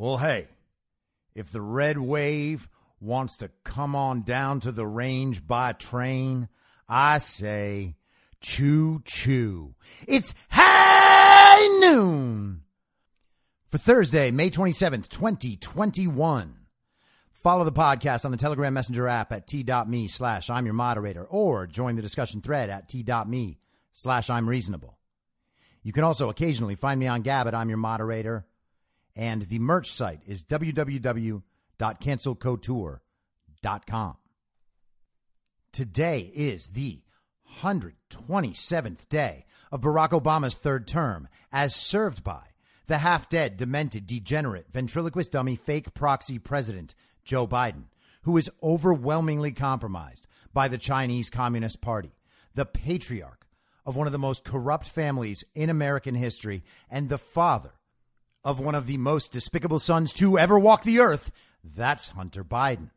Well, hey, if the red wave wants to come on down to the range by train, I say choo choo. It's high noon for Thursday, May 27th, 2021. Follow the podcast on the Telegram Messenger app at t.me slash I'm your moderator or join the discussion thread at t.me slash I'm reasonable. You can also occasionally find me on Gab at I'm Your Moderator. And the merch site is www.cancelcouture.com. Today is the 127th day of Barack Obama's third term, as served by the half dead, demented, degenerate, ventriloquist dummy, fake proxy president, Joe Biden, who is overwhelmingly compromised by the Chinese Communist Party, the patriarch of one of the most corrupt families in American history and the father of one of the most despicable sons to ever walk the earth. That's Hunter Biden.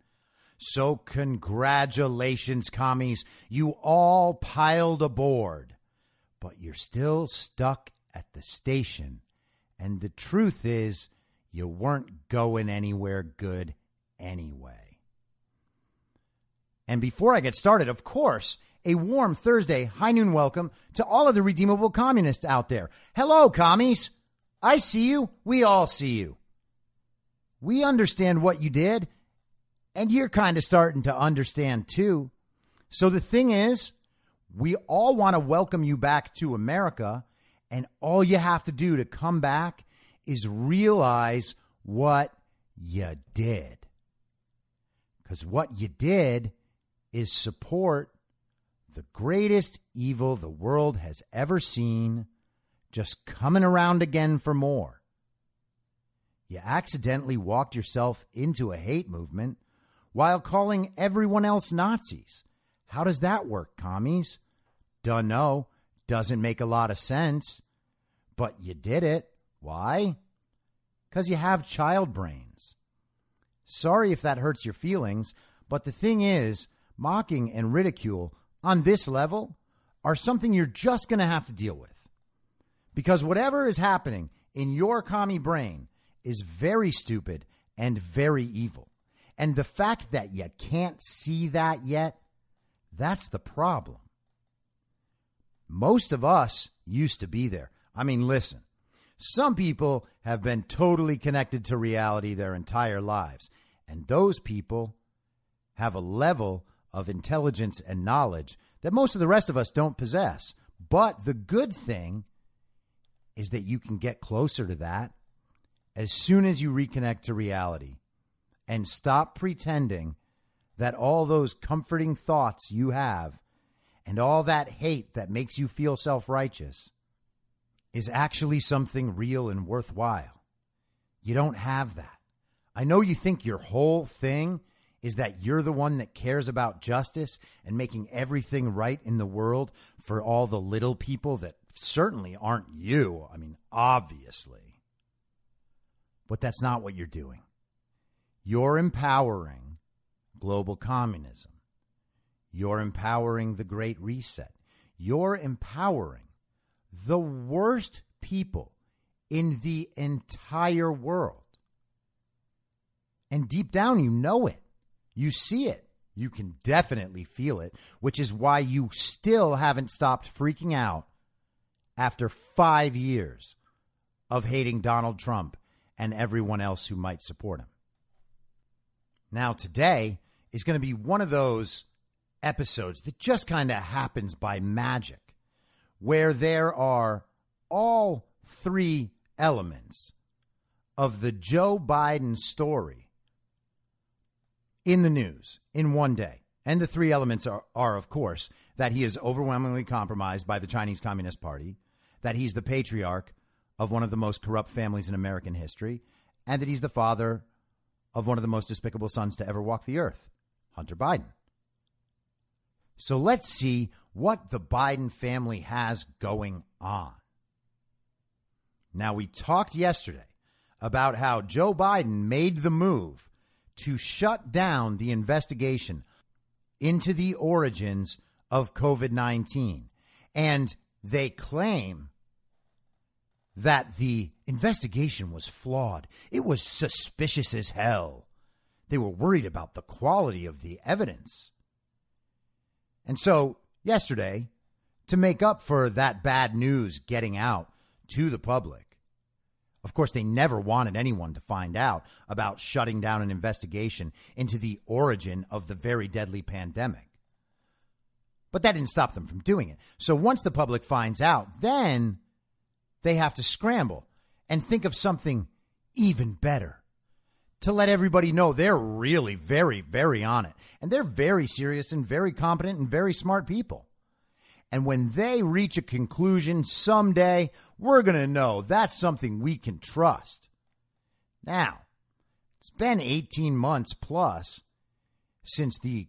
So, congratulations, commies. You all piled aboard, but you're still stuck at the station. And the truth is, you weren't going anywhere good anyway. And before I get started, of course, a warm Thursday high noon welcome to all of the redeemable communists out there. Hello, commies. I see you. We all see you. We understand what you did, and you're kind of starting to understand too. So the thing is, we all want to welcome you back to America, and all you have to do to come back is realize what you did. Because what you did is support the greatest evil the world has ever seen, just coming around again for more. You accidentally walked yourself into a hate movement while calling everyone else Nazis. How does that work, commies? Dunno. Doesn't make a lot of sense. But you did it. Why? Because you have child brains. Sorry if that hurts your feelings, but the thing is, mocking and ridicule on this level are something you're just going to have to deal with. Because whatever is happening in your commie brain is very stupid and very evil. And the fact that you can't see that yet, that's the problem. Most of us used to be there. I mean, listen, some people have been totally connected to reality their entire lives. And those people have a level of intelligence and knowledge that most of the rest of us don't possess. But the good thing is that you can get closer to that as soon as you reconnect to reality and stop pretending that all those comforting thoughts you have and all that hate that makes you feel self righteous is actually something real and worthwhile. You don't have that. I know you think your whole thing is that you're the one that cares about justice and making everything right in the world for all the little people that certainly aren't you. I mean, obviously. But that's not what you're doing. You're empowering global communism. You're empowering the Great Reset. You're empowering the worst people in the entire world. And deep down, you know it. You see it. You can definitely feel it, which is why you still haven't stopped freaking out after five years of hating Donald Trump and everyone else who might support him. Now, today is going to be one of those episodes that just kind of happens by magic, where there are all three elements of the Joe Biden story in the news in one day. And the three elements are, are, of course, that he is overwhelmingly compromised by the Chinese Communist Party, that he's the patriarch of one of the most corrupt families in American history, and that he's the father of one of the most despicable sons to ever walk the earth, Hunter Biden. So let's see what the Biden family has going on. Now, we talked yesterday about how Joe Biden made the move to shut down the investigation into the origins of COVID 19. And they claim that the investigation was flawed. It was suspicious as hell. They were worried about the quality of the evidence. And so, yesterday, to make up for that bad news getting out to the public, of course, they never wanted anyone to find out about shutting down an investigation into the origin of the very deadly pandemic. But that didn't stop them from doing it. So once the public finds out, then they have to scramble and think of something even better to let everybody know they're really very, very on it. And they're very serious and very competent and very smart people. And when they reach a conclusion someday, we're going to know that's something we can trust. Now, it's been 18 months plus since the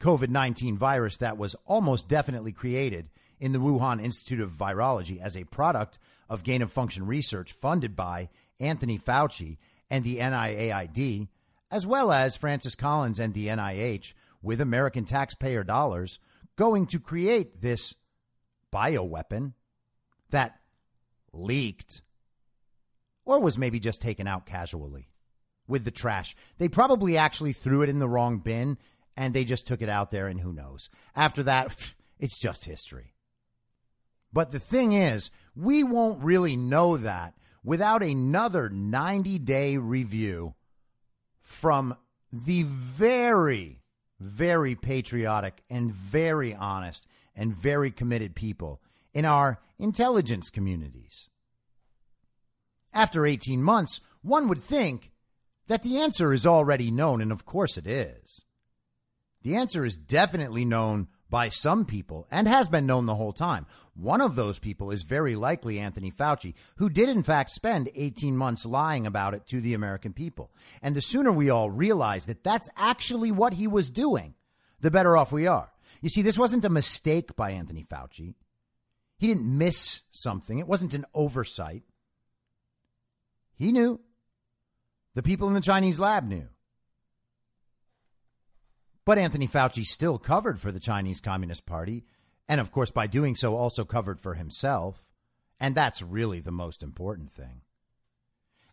COVID 19 virus that was almost definitely created in the Wuhan Institute of Virology as a product of gain of function research funded by Anthony Fauci and the NIAID, as well as Francis Collins and the NIH with American taxpayer dollars going to create this bioweapon that leaked or was maybe just taken out casually with the trash. They probably actually threw it in the wrong bin and they just took it out there, and who knows? After that, it's just history. But the thing is, we won't really know that without another 90 day review from the very very patriotic and very honest and very committed people in our intelligence communities. After 18 months, one would think that the answer is already known, and of course it is. The answer is definitely known by some people and has been known the whole time. One of those people is very likely Anthony Fauci, who did in fact spend 18 months lying about it to the American people. And the sooner we all realize that that's actually what he was doing, the better off we are. You see, this wasn't a mistake by Anthony Fauci. He didn't miss something. It wasn't an oversight. He knew. The people in the Chinese lab knew. But Anthony Fauci still covered for the Chinese Communist Party, and of course, by doing so, also covered for himself. And that's really the most important thing.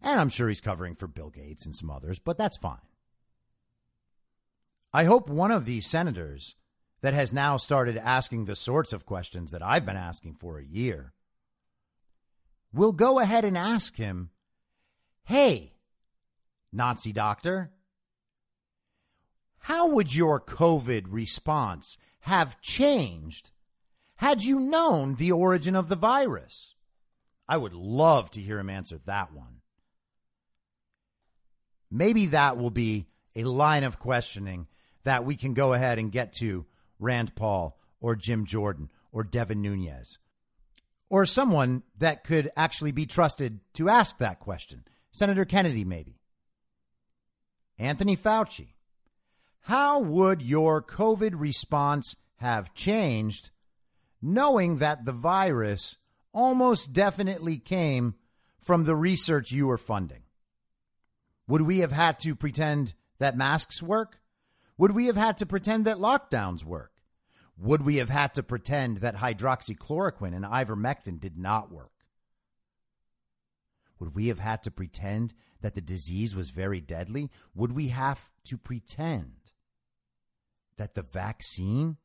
And I'm sure he's covering for Bill Gates and some others, but that's fine. I hope one of these senators that has now started asking the sorts of questions that I've been asking for a year will go ahead and ask him, Hey, Nazi doctor, how would your COVID response have changed had you known the origin of the virus? I would love to hear him answer that one. Maybe that will be a line of questioning that we can go ahead and get to Rand Paul or Jim Jordan or Devin Nunes or someone that could actually be trusted to ask that question. Senator Kennedy, maybe. Anthony Fauci. How would your COVID response have changed knowing that the virus almost definitely came from the research you were funding? Would we have had to pretend that masks work? Would we have had to pretend that lockdowns work? Would we have had to pretend that hydroxychloroquine and ivermectin did not work? Would we have had to pretend that the disease was very deadly? Would we have to pretend that the vaccine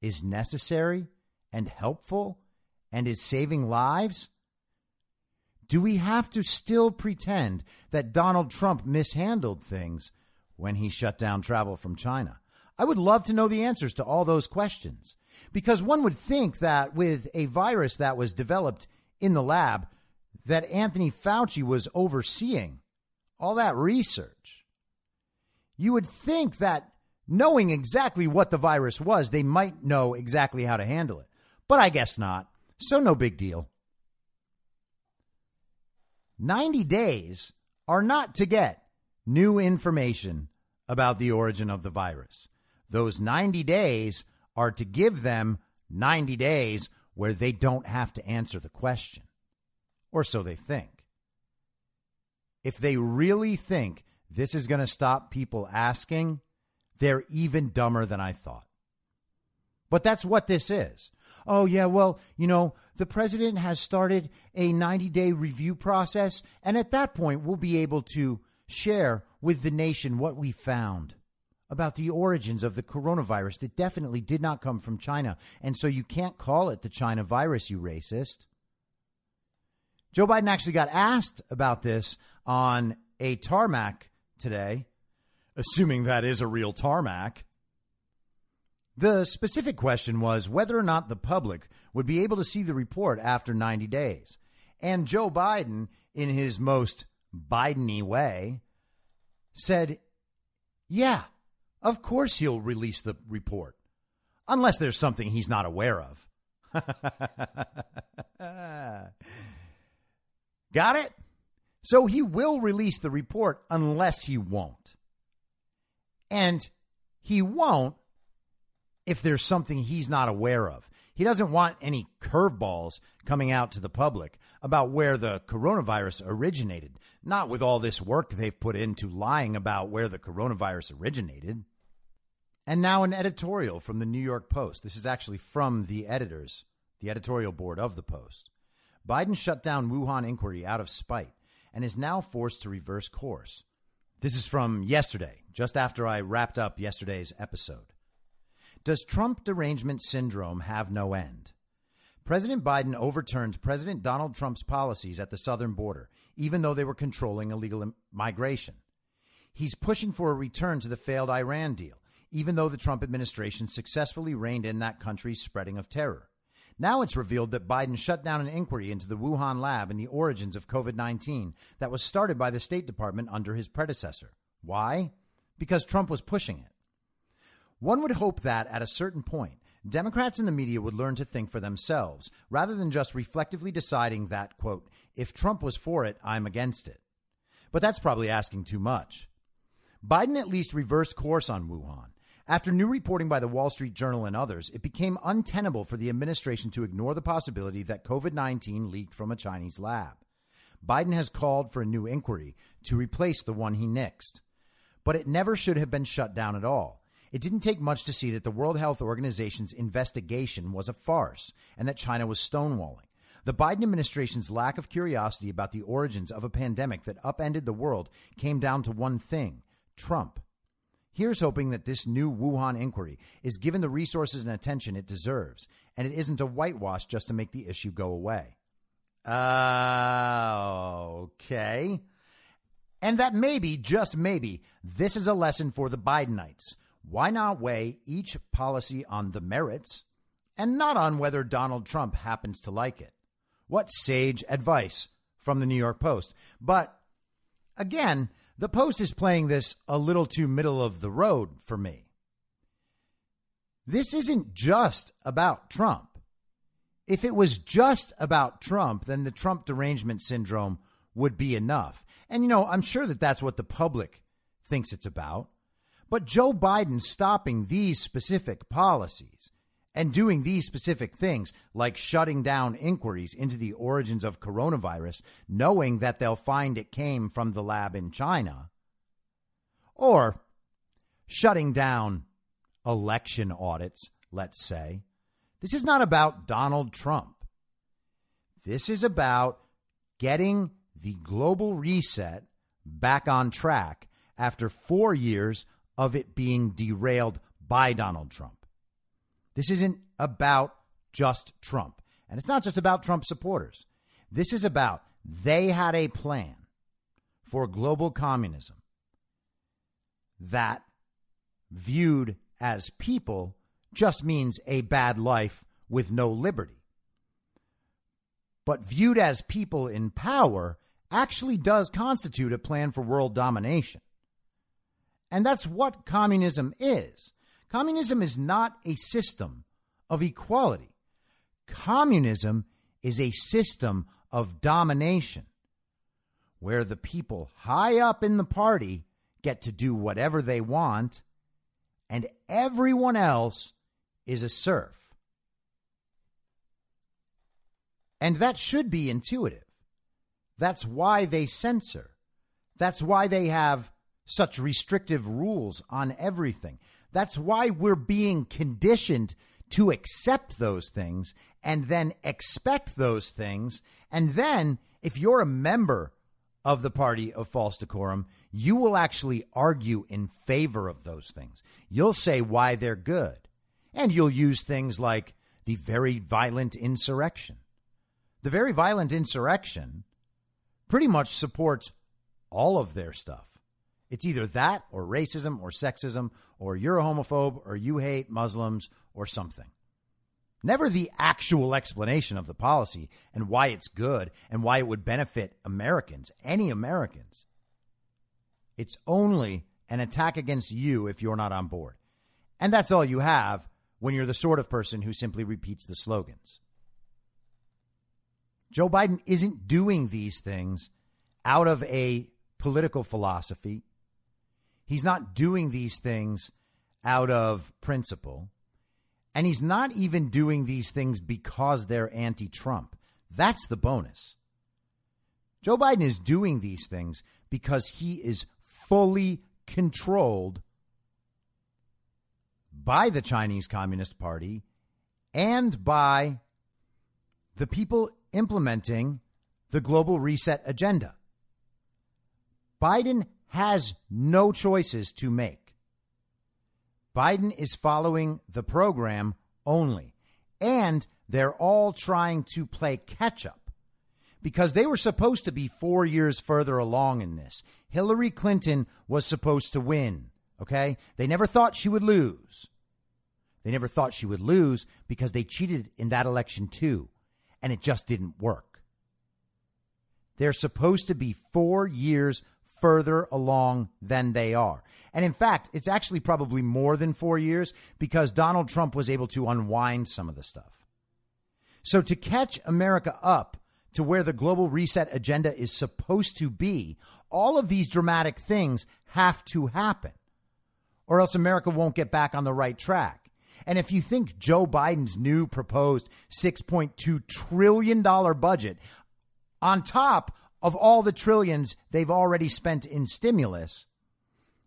is necessary and helpful and is saving lives? Do we have to still pretend that Donald Trump mishandled things when he shut down travel from China? I would love to know the answers to all those questions because one would think that with a virus that was developed in the lab that Anthony Fauci was overseeing all that research. You would think that knowing exactly what the virus was, they might know exactly how to handle it. But I guess not. So no big deal. 90 days are not to get new information about the origin of the virus. Those 90 days are to give them 90 days where they don't have to answer the question. Or so they think. If they really think this is going to stop people asking, they're even dumber than I thought. But that's what this is. Oh, yeah, well, you know, the president has started a 90 day review process, and at that point, we'll be able to share with the nation what we found about the origins of the coronavirus that definitely did not come from China. And so you can't call it the China virus, you racist. Joe Biden actually got asked about this on a tarmac today, assuming that is a real tarmac. The specific question was whether or not the public would be able to see the report after 90 days. And Joe Biden, in his most Bideny way, said, Yeah, of course he'll release the report, unless there's something he's not aware of. Got it? So he will release the report unless he won't. And he won't if there's something he's not aware of. He doesn't want any curveballs coming out to the public about where the coronavirus originated, not with all this work they've put into lying about where the coronavirus originated. And now an editorial from the New York Post. This is actually from the editors, the editorial board of the Post. Biden shut down Wuhan inquiry out of spite and is now forced to reverse course. This is from yesterday, just after I wrapped up yesterday's episode. Does Trump derangement syndrome have no end? President Biden overturned President Donald Trump's policies at the southern border, even though they were controlling illegal migration. He's pushing for a return to the failed Iran deal even though the Trump administration successfully reined in that country's spreading of terror. Now it's revealed that Biden shut down an inquiry into the Wuhan lab and the origins of COVID 19 that was started by the State Department under his predecessor. Why? Because Trump was pushing it. One would hope that, at a certain point, Democrats in the media would learn to think for themselves rather than just reflectively deciding that, quote, if Trump was for it, I'm against it. But that's probably asking too much. Biden at least reversed course on Wuhan after new reporting by the Wall Street Journal and others, it became untenable for the administration to ignore the possibility that COVID 19 leaked from a Chinese lab. Biden has called for a new inquiry to replace the one he nixed. But it never should have been shut down at all. It didn't take much to see that the World Health Organization's investigation was a farce and that China was stonewalling. The Biden administration's lack of curiosity about the origins of a pandemic that upended the world came down to one thing Trump. Here's hoping that this new Wuhan inquiry is given the resources and attention it deserves, and it isn't a whitewash just to make the issue go away. Uh, okay. And that maybe, just maybe, this is a lesson for the Bidenites. Why not weigh each policy on the merits and not on whether Donald Trump happens to like it? What sage advice from the New York Post. But again, the Post is playing this a little too middle of the road for me. This isn't just about Trump. If it was just about Trump, then the Trump derangement syndrome would be enough. And, you know, I'm sure that that's what the public thinks it's about. But Joe Biden stopping these specific policies and doing these specific things, like shutting down inquiries into the origins of coronavirus, knowing that they'll find it came from the lab in China, or shutting down election audits, let's say. This is not about Donald Trump. This is about getting the global reset back on track after four years of it being derailed by Donald Trump. This isn't about just Trump. And it's not just about Trump supporters. This is about they had a plan for global communism that viewed as people just means a bad life with no liberty. But viewed as people in power actually does constitute a plan for world domination. And that's what communism is. Communism is not a system of equality. Communism is a system of domination where the people high up in the party get to do whatever they want and everyone else is a serf. And that should be intuitive. That's why they censor. That's why they have such restrictive rules on everything. That's why we're being conditioned to accept those things and then expect those things. And then, if you're a member of the party of false decorum, you will actually argue in favor of those things. You'll say why they're good. And you'll use things like the very violent insurrection. The very violent insurrection pretty much supports all of their stuff. It's either that or racism or sexism or you're a homophobe or you hate Muslims or something. Never the actual explanation of the policy and why it's good and why it would benefit Americans, any Americans. It's only an attack against you if you're not on board. And that's all you have when you're the sort of person who simply repeats the slogans. Joe Biden isn't doing these things out of a political philosophy. He's not doing these things out of principle. And he's not even doing these things because they're anti Trump. That's the bonus. Joe Biden is doing these things because he is fully controlled by the Chinese Communist Party and by the people implementing the global reset agenda. Biden has no choices to make. Biden is following the program only. And they're all trying to play catch up because they were supposed to be four years further along in this. Hillary Clinton was supposed to win, okay? They never thought she would lose. They never thought she would lose because they cheated in that election too, and it just didn't work. They're supposed to be four years further along than they are. And in fact, it's actually probably more than four years because Donald Trump was able to unwind some of the stuff. So to catch America up to where the global reset agenda is supposed to be, all of these dramatic things have to happen, or else America won't get back on the right track. And if you think Joe Biden's new proposed $6.2 trillion budget, on top of all the trillions they've already spent in stimulus,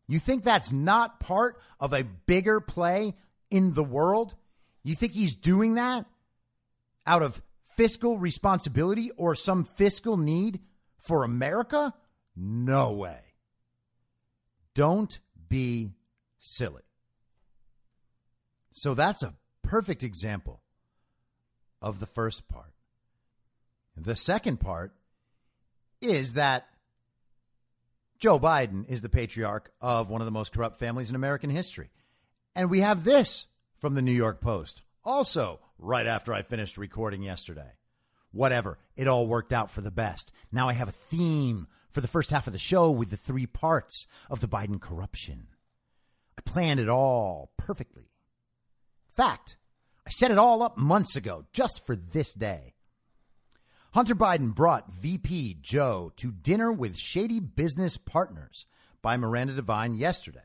you think that's not part of a bigger play in the world? You think he's doing that out of fiscal responsibility or some fiscal need for America? No way. Don't be silly. So that's a perfect example of the first part. The second part is that Joe Biden is the patriarch of one of the most corrupt families in American history. And we have this from the New York Post, also right after I finished recording yesterday. Whatever, it all worked out for the best. Now I have a theme for the first half of the show with the three parts of the Biden corruption. I planned it all perfectly. Fact, I set it all up months ago just for this day. Hunter Biden brought VP Joe to dinner with shady business partners by Miranda Devine yesterday.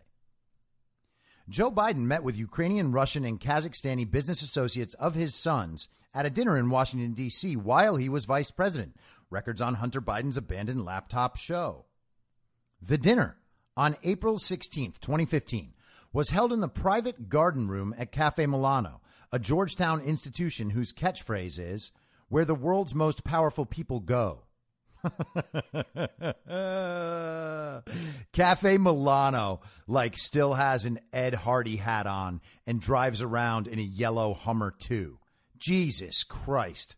Joe Biden met with Ukrainian, Russian, and Kazakhstani business associates of his sons at a dinner in Washington, D.C. while he was vice president. Records on Hunter Biden's abandoned laptop show. The dinner on April 16th, 2015, was held in the private garden room at Cafe Milano, a Georgetown institution whose catchphrase is where the world's most powerful people go. Cafe Milano, like, still has an Ed Hardy hat on and drives around in a yellow Hummer, too. Jesus Christ.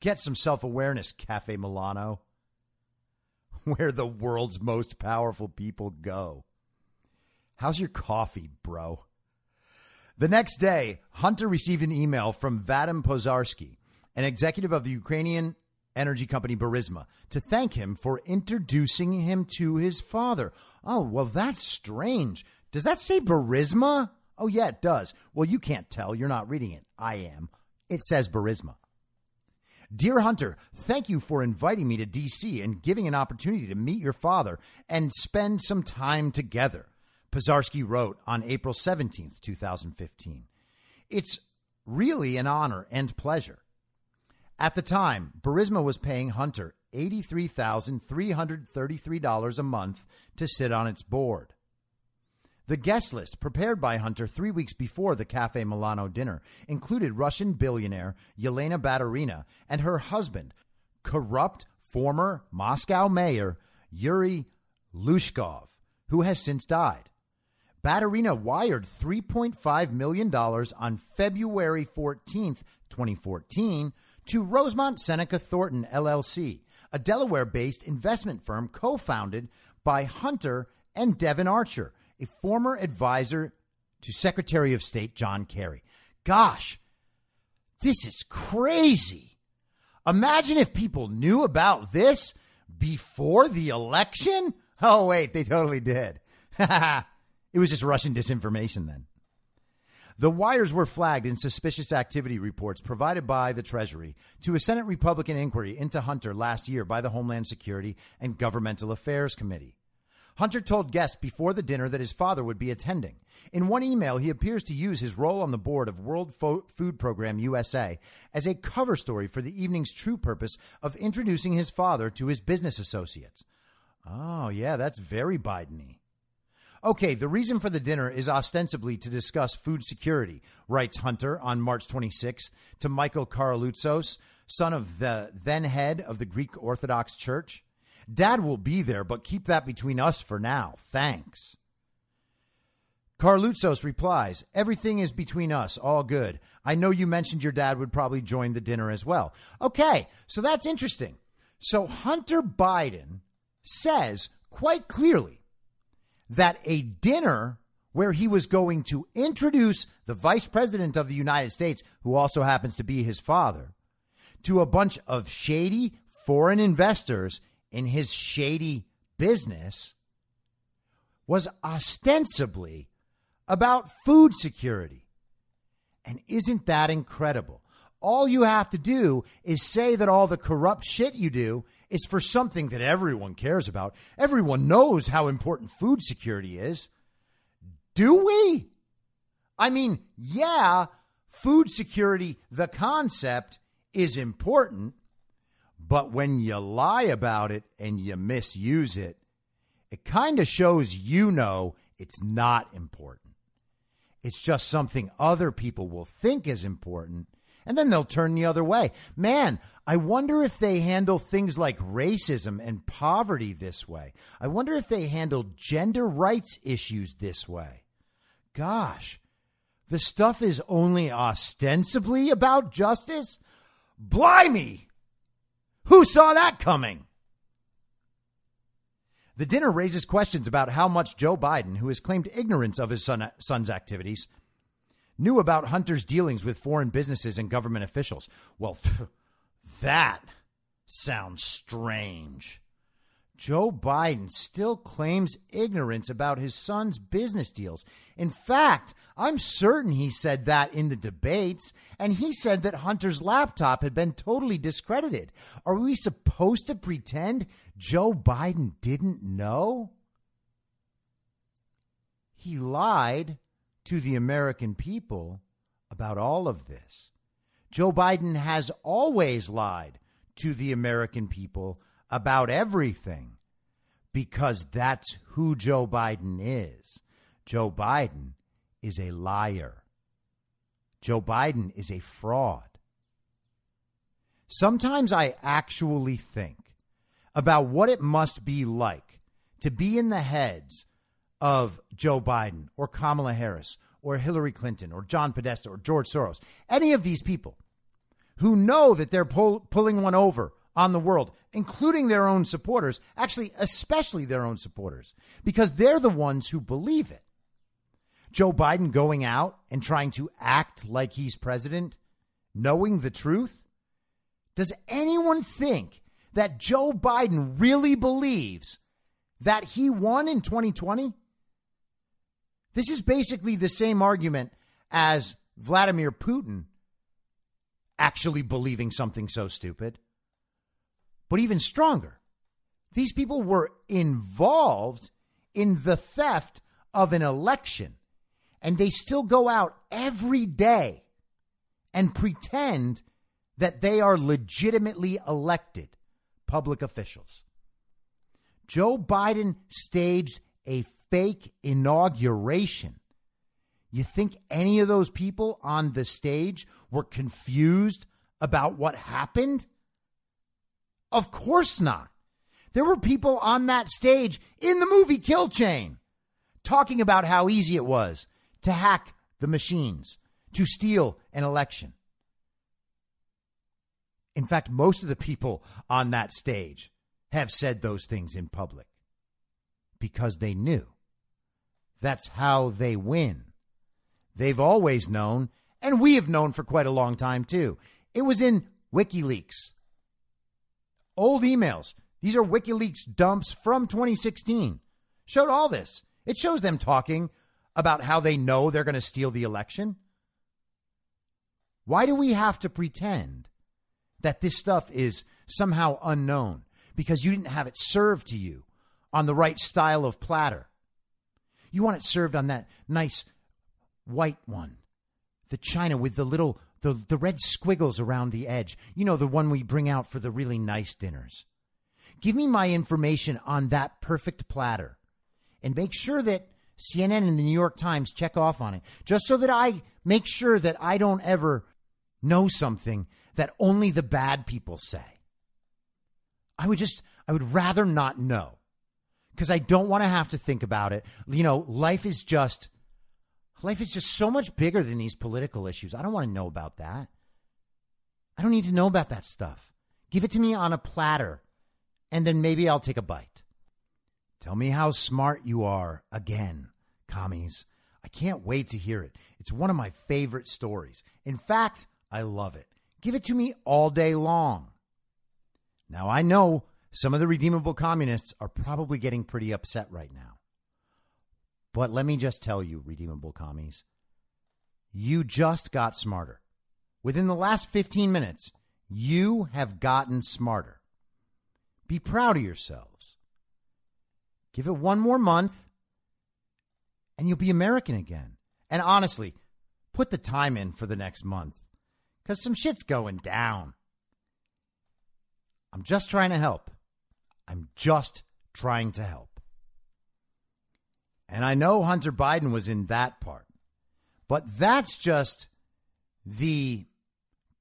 Get some self awareness, Cafe Milano. Where the world's most powerful people go. How's your coffee, bro? The next day, Hunter received an email from Vadym Pozharskyi, an executive of the Ukrainian energy company Burisma, to thank him for introducing him to his father. Oh, well, that's strange. Does that say Burisma? Oh, yeah, it does. Well, you can't tell. You're not reading it. I am. It says Burisma. Dear Hunter, thank you for inviting me to DC and giving an opportunity to meet your father and spend some time together. Pozharskyi wrote on April 17th, 2015. It's really an honor and pleasure. At the time, Burisma was paying Hunter $83,333 a month to sit on its board. The guest list, prepared by Hunter three weeks before the Cafe Milano dinner, included Russian billionaire Yelena Baturina and her husband, corrupt former Moscow mayor Yuri Luzhkov, who has since died. Baturina wired $3.5 million on February 14, 2014, to Rosemont Seneca Thornton LLC, a Delaware based investment firm co founded by Hunter and Devon Archer, a former advisor to Secretary of State John Kerry. Gosh, this is crazy. Imagine if people knew about this before the election. Oh, wait, they totally did. it was just Russian disinformation then. The wires were flagged in suspicious activity reports provided by the Treasury to a Senate Republican inquiry into Hunter last year by the Homeland Security and Governmental Affairs Committee. Hunter told guests before the dinner that his father would be attending. In one email, he appears to use his role on the board of World Fo- Food Program USA as a cover story for the evening's true purpose of introducing his father to his business associates. Oh, yeah, that's very Biden y. Okay, the reason for the dinner is ostensibly to discuss food security, writes Hunter on March 26 to Michael Karloutsos, son of the then head of the Greek Orthodox Church. Dad will be there, but keep that between us for now. Thanks. Karloutsos replies, Everything is between us, all good. I know you mentioned your dad would probably join the dinner as well. Okay, so that's interesting. So Hunter Biden says quite clearly that a dinner where he was going to introduce the vice president of the United States, who also happens to be his father, to a bunch of shady foreign investors in his shady business was ostensibly about food security. And isn't that incredible? All you have to do is say that all the corrupt shit you do is for something that everyone cares about. Everyone knows how important food security is. Do we? I mean, yeah, food security, the concept, is important, but when you lie about it and you misuse it, it kind of shows you know it's not important. It's just something other people will think is important, and then they'll turn the other way. Man, I wonder if they handle things like racism and poverty this way. I wonder if they handle gender rights issues this way. Gosh, the stuff is only ostensibly about justice? Blimey! Who saw that coming? The dinner raises questions about how much Joe Biden, who has claimed ignorance of his son, son's activities, knew about Hunter's dealings with foreign businesses and government officials. Well, that sounds strange. Joe Biden still claims ignorance about his son's business deals. In fact, I'm certain he said that in the debates, and he said that Hunter's laptop had been totally discredited. Are we supposed to pretend Joe Biden didn't know? He lied to the American people about all of this. Joe Biden has always lied to the American people about everything because that's who Joe Biden is. Joe Biden is a liar. Joe Biden is a fraud. Sometimes I actually think about what it must be like to be in the heads of Joe Biden or Kamala Harris or Hillary Clinton or John Podesta or George Soros, any of these people who know that they're pull, pulling one over on the world, including their own supporters, actually, especially their own supporters, because they're the ones who believe it. Joe Biden going out and trying to act like he's president, knowing the truth? Does anyone think that Joe Biden really believes that he won in 2020? This is basically the same argument as Vladimir Putin actually believing something so stupid. But even stronger, these people were involved in the theft of an election, and they still go out every day and pretend that they are legitimately elected public officials. Joe Biden staged a fake inauguration. You think any of those people on the stage were confused about what happened? Of course not. There were people on that stage in the movie Kill Chain talking about how easy it was to hack the machines, to steal an election. In fact, most of the people on that stage have said those things in public because they knew. That's how they win. They've always known, and we have known for quite a long time too. It was in WikiLeaks. Old emails. These are WikiLeaks dumps from 2016. Showed all this. It shows them talking about how they know they're going to steal the election. Why do we have to pretend that this stuff is somehow unknown because you didn't have it served to you on the right style of platter? You want it served on that nice white one, the china with the little the, the red squiggles around the edge. You know, the one we bring out for the really nice dinners. Give me my information on that perfect platter and make sure that CNN and the New York Times check off on it, just so that I make sure that I don't ever know something that only the bad people say. I would just, I would rather not know because I don't want to have to think about it. You know, life is just, life is just so much bigger than these political issues. I don't want to know about that. I don't need to know about that stuff. Give it to me on a platter, and then maybe I'll take a bite. Tell me how smart you are again, commies. I can't wait to hear it. It's one of my favorite stories. In fact, I love it. Give it to me all day long. Now, I know some of the redeemable communists are probably getting pretty upset right now. But let me just tell you, redeemable commies, you just got smarter. Within the last 15 minutes, you have gotten smarter. Be proud of yourselves. Give it one more month, and you'll be American again. And honestly, put the time in for the next month because some shit's going down. I'm just trying to help. I'm just trying to help. And I know Hunter Biden was in that part, but that's just the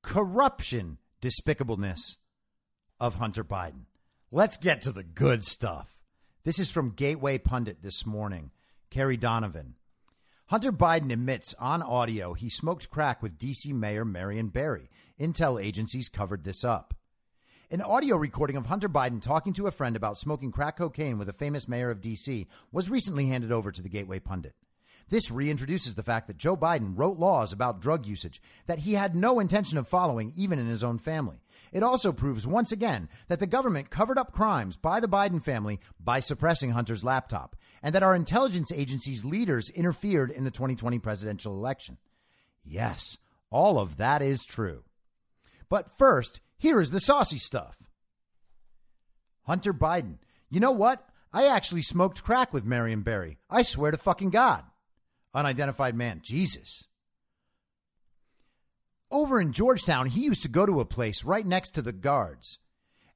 corruption despicableness of Hunter Biden. Let's get to the good stuff. This is from Gateway Pundit this morning. Kari Donovan. Hunter Biden admits on audio he smoked crack with D.C. Mayor Marion Barry. Intel agencies covered this up. An audio recording of Hunter Biden talking to a friend about smoking crack cocaine with a famous mayor of D.C. was recently handed over to the Gateway Pundit. This reintroduces the fact that Joe Biden wrote laws about drug usage that he had no intention of following, even in his own family. It also proves once again that the government covered up crimes by the Biden family by suppressing Hunter's laptop, and that our intelligence agency's leaders interfered in the 2020 presidential election. Yes, all of that is true. But first, here is the saucy stuff. Hunter Biden. You know what? I actually smoked crack with Marion Barry. I swear to fucking God. Unidentified man. Jesus. Over in Georgetown, he used to go to a place right next to the guards.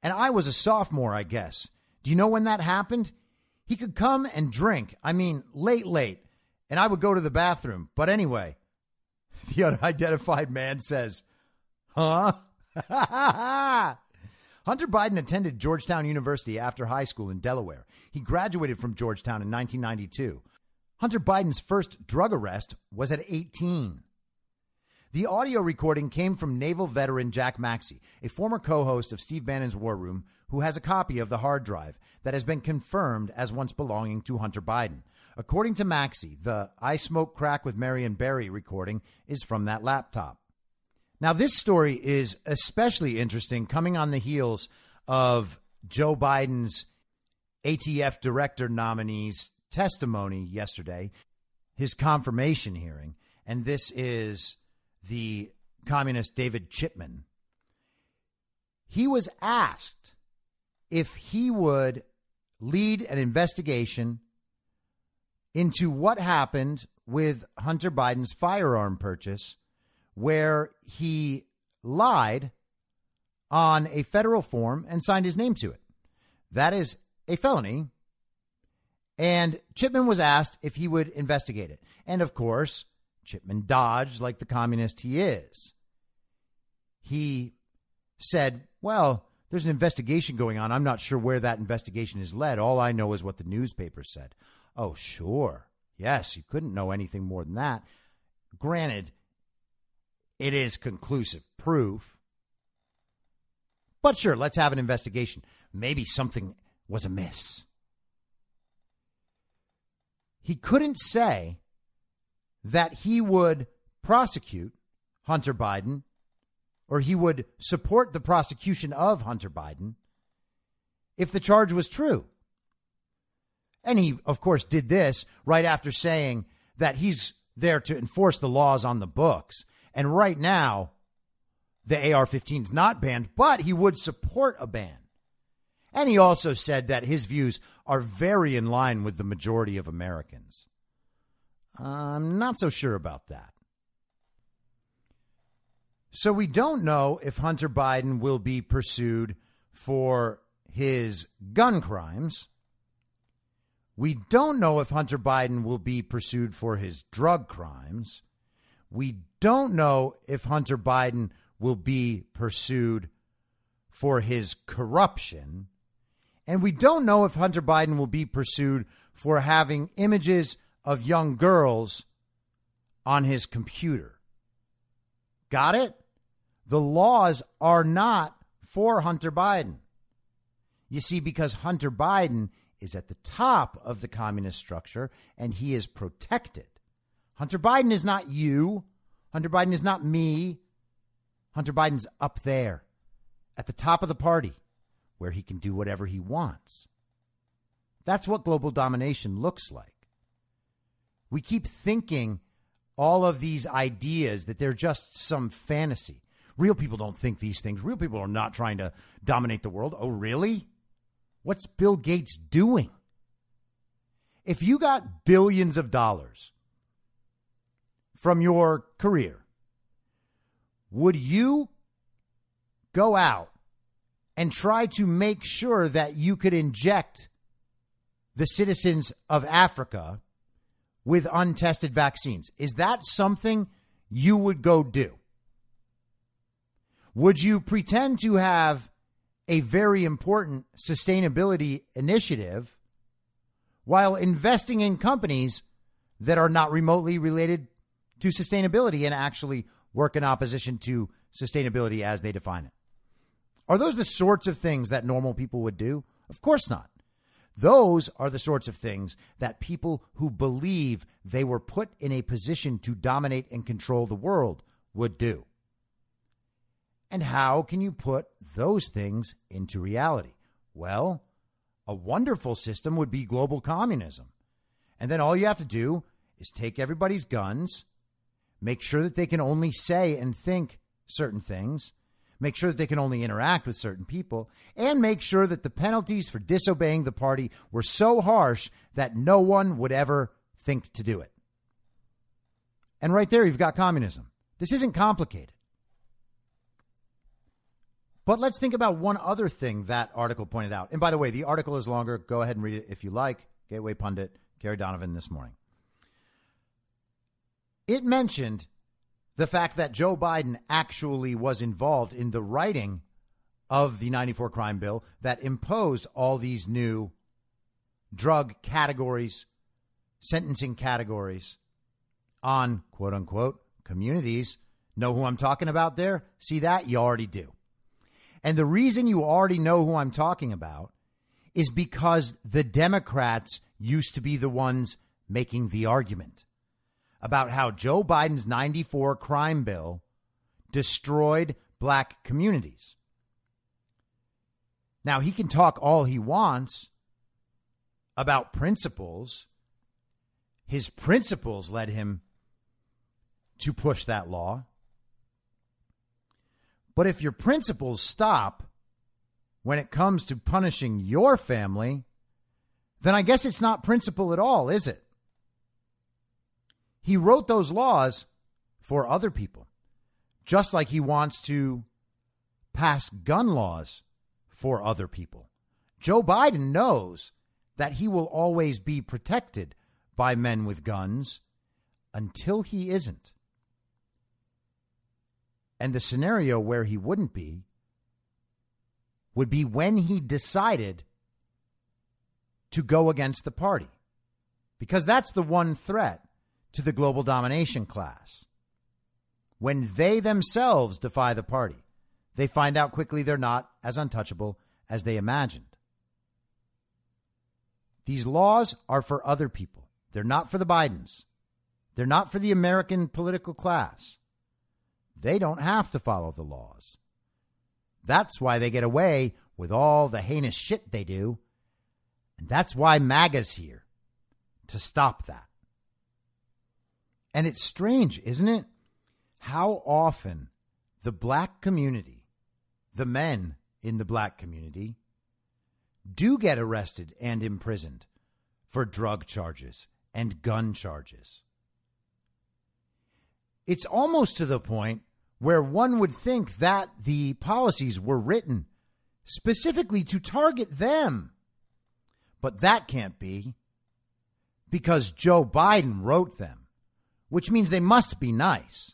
And I was a sophomore, I guess. Do you know when that happened? He could come and drink. I mean, late, late. And I would go to the bathroom. But anyway, the unidentified man says, Huh? Hunter Biden attended Georgetown University after high school in Delaware. He graduated from Georgetown in 1992. Hunter Biden's first drug arrest was at 18. The audio recording came from naval veteran Jack Maxey, a former co host of Steve Bannon's War Room, who has a copy of the hard drive that has been confirmed as once belonging to Hunter Biden. According to Maxey, the I Smoke Crack with Marion Barry recording is from that laptop. Now, this story is especially interesting coming on the heels of Joe Biden's ATF director nominee's testimony yesterday, his confirmation hearing. And this is the communist David Chipman, he was asked if he would lead an investigation into what happened with Hunter Biden's firearm purchase, where he lied on a federal form and signed his name to it. That is a felony. And Chipman was asked if he would investigate it. And of course, Chipman dodged like the communist he is. He said, Well, there's an investigation going on. I'm not sure where that investigation is led. All I know is what the newspaper said. Oh, sure. Yes, you couldn't know anything more than that. Granted, it is conclusive proof. But sure, let's have an investigation. Maybe something was amiss. He couldn't say that he would prosecute Hunter Biden or he would support the prosecution of Hunter Biden if the charge was true. And he, of course, did this right after saying that he's there to enforce the laws on the books. And right now, the AR 15 is not banned, but he would support a ban. And he also said that his views are very in line with the majority of Americans. I'm not so sure about that. So we don't know if Hunter Biden will be pursued for his gun crimes. We don't know if Hunter Biden will be pursued for his drug crimes. We don't know if Hunter Biden will be pursued for his corruption. And we don't know if Hunter Biden will be pursued for having images of young girls on his computer. Got it? the laws are not for Hunter Biden. You see, because Hunter Biden is at the top of the communist structure and he is protected. Hunter Biden is not you. Hunter Biden is not me. Hunter Biden's up there at the top of the party where he can do whatever he wants. That's what global domination looks like. We keep thinking all of these ideas that they're just some fantasy. Real people don't think these things. Real people are not trying to dominate the world. Oh, really? What's Bill Gates doing? If you got billions of dollars from your career, would you go out and try to make sure that you could inject the citizens of Africa with untested vaccines? Is that something you would go do? Would you pretend to have a very important sustainability initiative while investing in companies that are not remotely related to sustainability and actually work in opposition to sustainability as they define it? Are those the sorts of things that normal people would do? Of course not. Those are the sorts of things that people who believe they were put in a position to dominate and control the world would do. And how can you put those things into reality? Well, a wonderful system would be global communism. And then all you have to do is take everybody's guns, make sure that they can only say and think certain things, make sure that they can only interact with certain people, and make sure that the penalties for disobeying the party were so harsh that no one would ever think to do it. And right there, you've got communism. This isn't complicated. But let's think about one other thing that article pointed out. And by the way, the article is longer. Go ahead and read it if you like. Gateway Pundit, Kari Donovan this morning. It mentioned the fact that Joe Biden actually was involved in the writing of the 94 crime bill that imposed all these new drug categories, sentencing categories on quote unquote communities. Know who I'm talking about there? See that? You already do. And the reason you already know who I'm talking about is because the Democrats used to be the ones making the argument about how Joe Biden's 94 crime bill destroyed black communities. Now, he can talk all he wants about principles. His principles led him to push that law. But if your principles stop when it comes to punishing your family, then I guess it's not principle at all, is it? He wrote those laws for other people, just like he wants to pass gun laws for other people. Joe Biden knows that he will always be protected by men with guns until he isn't. And the scenario where he wouldn't be would be when he decided to go against the party. Because that's the one threat to the global domination class. When they themselves defy the party, they find out quickly they're not as untouchable as they imagined. These laws are for other people. They're not for the Bidens. They're not for the American political class. They don't have to follow the laws. That's why they get away with all the heinous shit they do. And that's why MAGA's here to stop that. And it's strange, isn't it? How often the black community, the men in the black community, do get arrested and imprisoned for drug charges and gun charges. It's almost to the point where one would think that the policies were written specifically to target them. But that can't be because Joe Biden wrote them, which means they must be nice.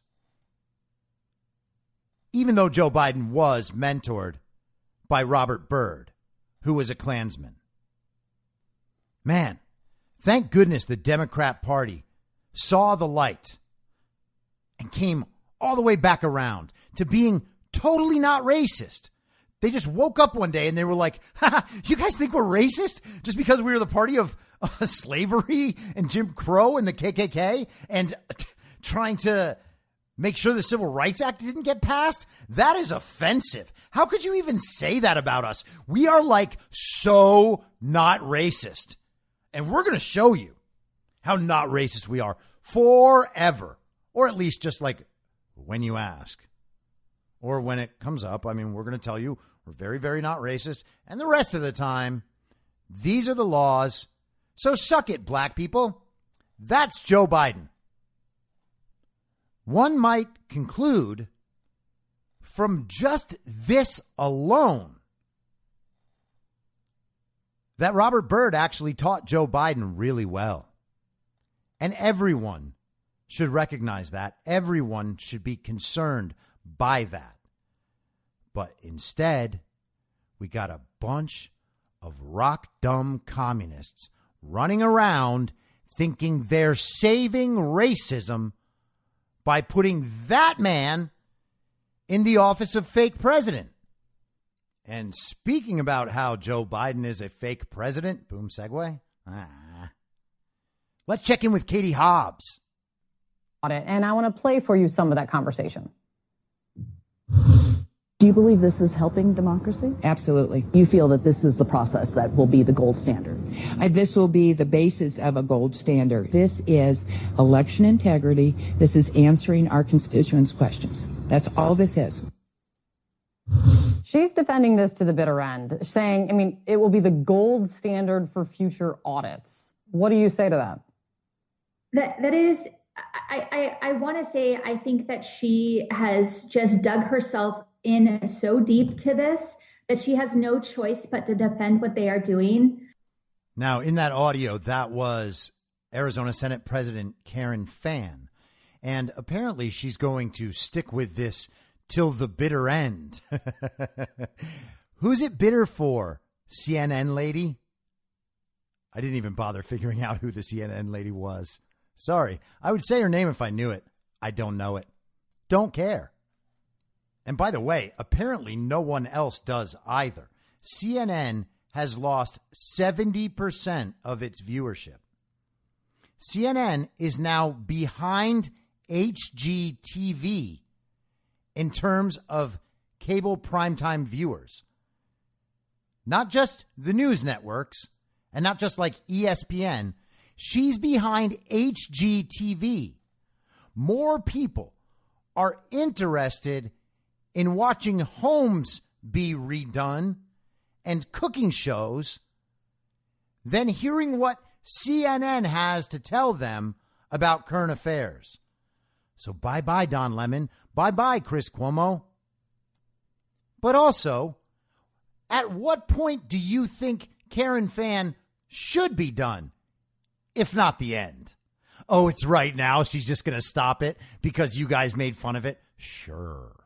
Even though Joe Biden was mentored by Robert Byrd, who was a Klansman. Man, thank goodness the Democrat Party saw the light and came all the way back around to being totally not racist. They just woke up one day and they were like, you guys think we're racist just because we were the party of uh, slavery and Jim Crow and the KKK and trying to make sure the Civil Rights Act didn't get passed? That is offensive. How could you even say that about us? We are like so not racist. And we're going to show you how not racist we are forever. Or at least just like when you ask or when it comes up. I mean, we're going to tell you we're very, very not racist. And the rest of the time, these are the laws. So suck it, black people. That's Joe Biden. One might conclude from just this alone that Robert Byrd actually taught Joe Biden really well. And everyone should recognize that. Everyone should be concerned by that. But instead, we got a bunch of rock dumb communists running around thinking they're saving racism by putting that man in the office of fake president. And speaking about how Joe Biden is a fake president, boom segue. Ah. Let's check in with Katie Hobbs. And I want to play for you some of that conversation. Do you believe this is helping democracy? Absolutely. You feel that this is the process that will be the gold standard? Uh, this will be the basis of a gold standard. This is election integrity. This is answering our constituents' questions. That's all this is. She's defending this to the bitter end, saying, I mean, it will be the gold standard for future audits. What do you say to that? That that is I, I, I want to say I think that she has just dug herself in so deep to this that she has no choice but to defend what they are doing. Now, in that audio, that was Arizona Senate President Karen Fann. And apparently, she's going to stick with this till the bitter end. Who's it bitter for? CNN lady? I didn't even bother figuring out who the CNN lady was. Sorry. I would say her name if I knew it. I don't know it. Don't care. And by the way, apparently no one else does either. CNN has lost 70% of its viewership. CNN is now behind HGTV in terms of cable primetime viewers. Not just the news networks and not just like ESPN, She's behind HGTV. More people are interested in watching homes be redone and cooking shows than hearing what CNN has to tell them about current affairs. So bye bye, Don Lemon. Bye bye, Chris Cuomo. But also, at what point do you think Karen Fann should be done, if not the end? Oh, it's right now. She's just going to stop it because you guys made fun of it. Sure.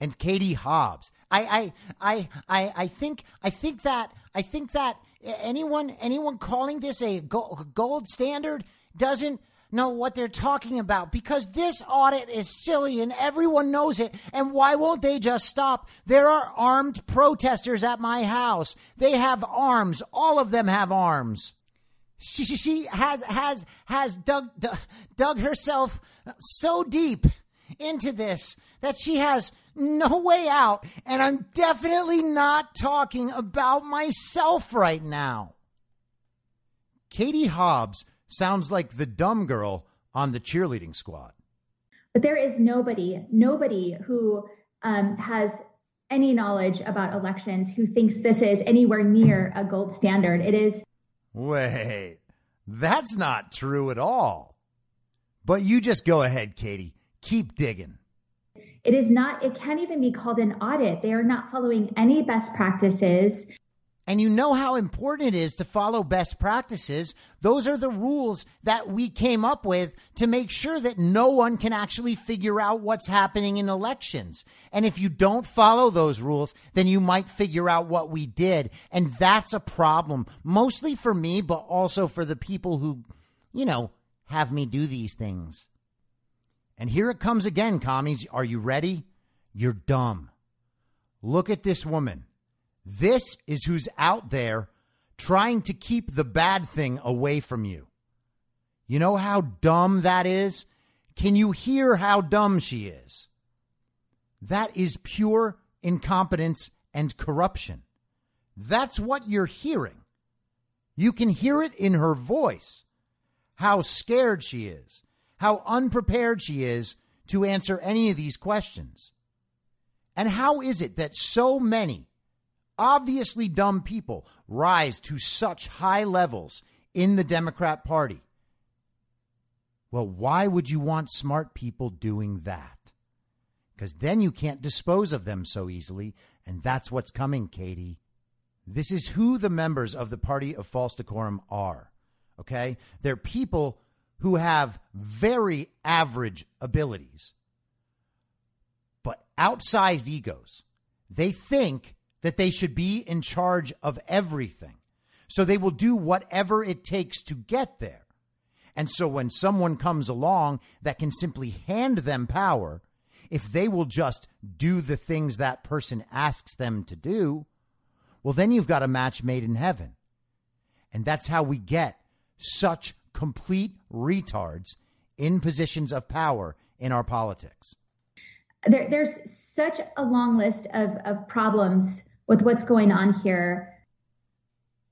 And Katie Hobbs. I, I, I, I, I think, I think that, I think that anyone, anyone calling this a gold standard doesn't know what they're talking about because this audit is silly and everyone knows it. And why won't they just stop? There are armed protesters at my house. They have arms. All of them have arms. She, she, she has has has dug, dug dug herself so deep into this that she has no way out. And I'm definitely not talking about myself right now. Katie Hobbs sounds like the dumb girl on the cheerleading squad. But there is nobody, nobody who um, has any knowledge about elections who thinks this is anywhere near a gold standard. It is. Wait, that's not true at all. But you just go ahead, Katie. Keep digging. It is not, it can't even be called an audit. They are not following any best practices. And you know how important it is to follow best practices. Those are the rules that we came up with to make sure that no one can actually figure out what's happening in elections. And if you don't follow those rules, then you might figure out what we did. And that's a problem, mostly for me, but also for the people who, you know, have me do these things. And here it comes again, commies. Are you ready? You're dumb. Look at this woman. This is who's out there trying to keep the bad thing away from you. You know how dumb that is? Can you hear how dumb she is? That is pure incompetence and corruption. That's what you're hearing. You can hear it in her voice. How scared she is, how unprepared she is to answer any of these questions. And how is it that so many obviously dumb people rise to such high levels in the Democrat Party. Well, why would you want smart people doing that? Because then you can't dispose of them so easily, and that's what's coming, Katie. This is who the members of the Party of False Decorum are. Okay? They're people who have very average abilities, but outsized egos. They think that they should be in charge of everything. So they will do whatever it takes to get there. And so when someone comes along that can simply hand them power, if they will just do the things that person asks them to do, well, then you've got a match made in heaven. And that's how we get such complete retards in positions of power in our politics. There, there's such a long list of, of problems with what's going on here.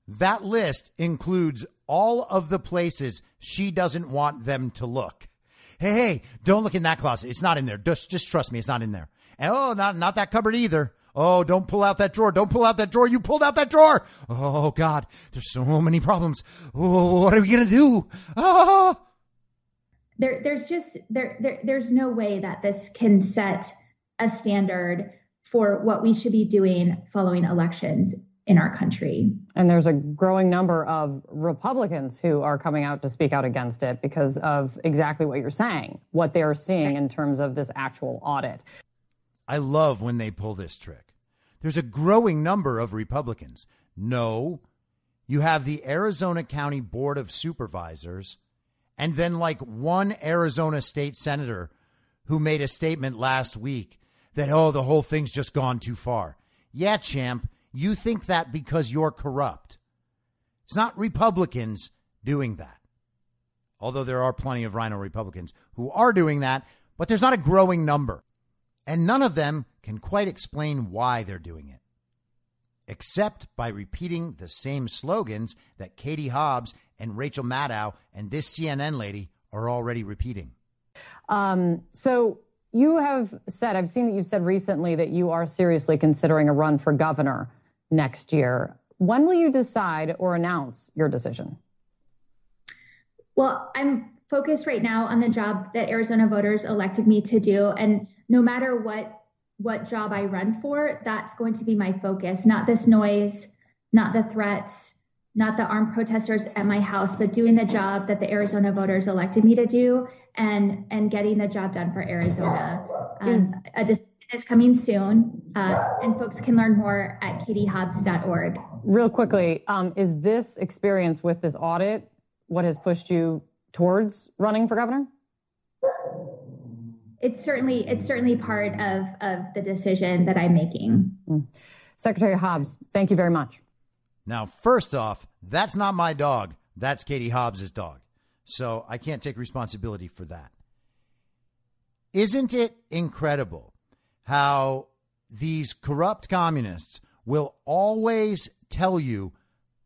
That list includes all of the places she doesn't want them to look. Hey, hey, don't look in that closet. It's not in there. Just, just trust me, it's not in there. And oh, not, not that cupboard either. Oh, don't pull out that drawer. Don't pull out that drawer. You pulled out that drawer. Oh, God, there's so many problems. Oh, what are we going to do? Oh. There, there's just, there, there, there's no way that this can set a standard for what we should be doing following elections in our country. And there's a growing number of Republicans who are coming out to speak out against it because of exactly what you're saying, what they're seeing in terms of this actual audit. I love when they pull this trick. There's a growing number of Republicans. No, you have the Arizona County Board of Supervisors, and then like one Arizona state senator who made a statement last week that, oh, the whole thing's just gone too far. Yeah, champ, you think that because you're corrupt. It's not Republicans doing that. Although there are plenty of RINO Republicans who are doing that, but there's not a growing number. And none of them can quite explain why they're doing it, except by repeating the same slogans that Katie Hobbs and Rachel Maddow and this CNN lady are already repeating. Um, so you have said, I've seen that you've said recently that you are seriously considering a run for governor next year. When will you decide or announce your decision? Well, I'm focused right now on the job that Arizona voters elected me to do. And no matter what what job I run for, that's going to be my focus, not this noise, not the threats, not the armed protesters at my house, but doing the job that the Arizona voters elected me to do and and getting the job done for Arizona. Um, a decision is coming soon, uh, and folks can learn more at katiehobbs.org. Real quickly, um, is this experience with this audit what has pushed you towards running for governor? It's certainly it's certainly part of of the decision that I'm making. Mm. Secretary Hobbs, thank you very much. Now, first off, that's not my dog. That's Katie Hobbs's dog. So I can't take responsibility for that. Isn't it incredible how these corrupt communists will always tell you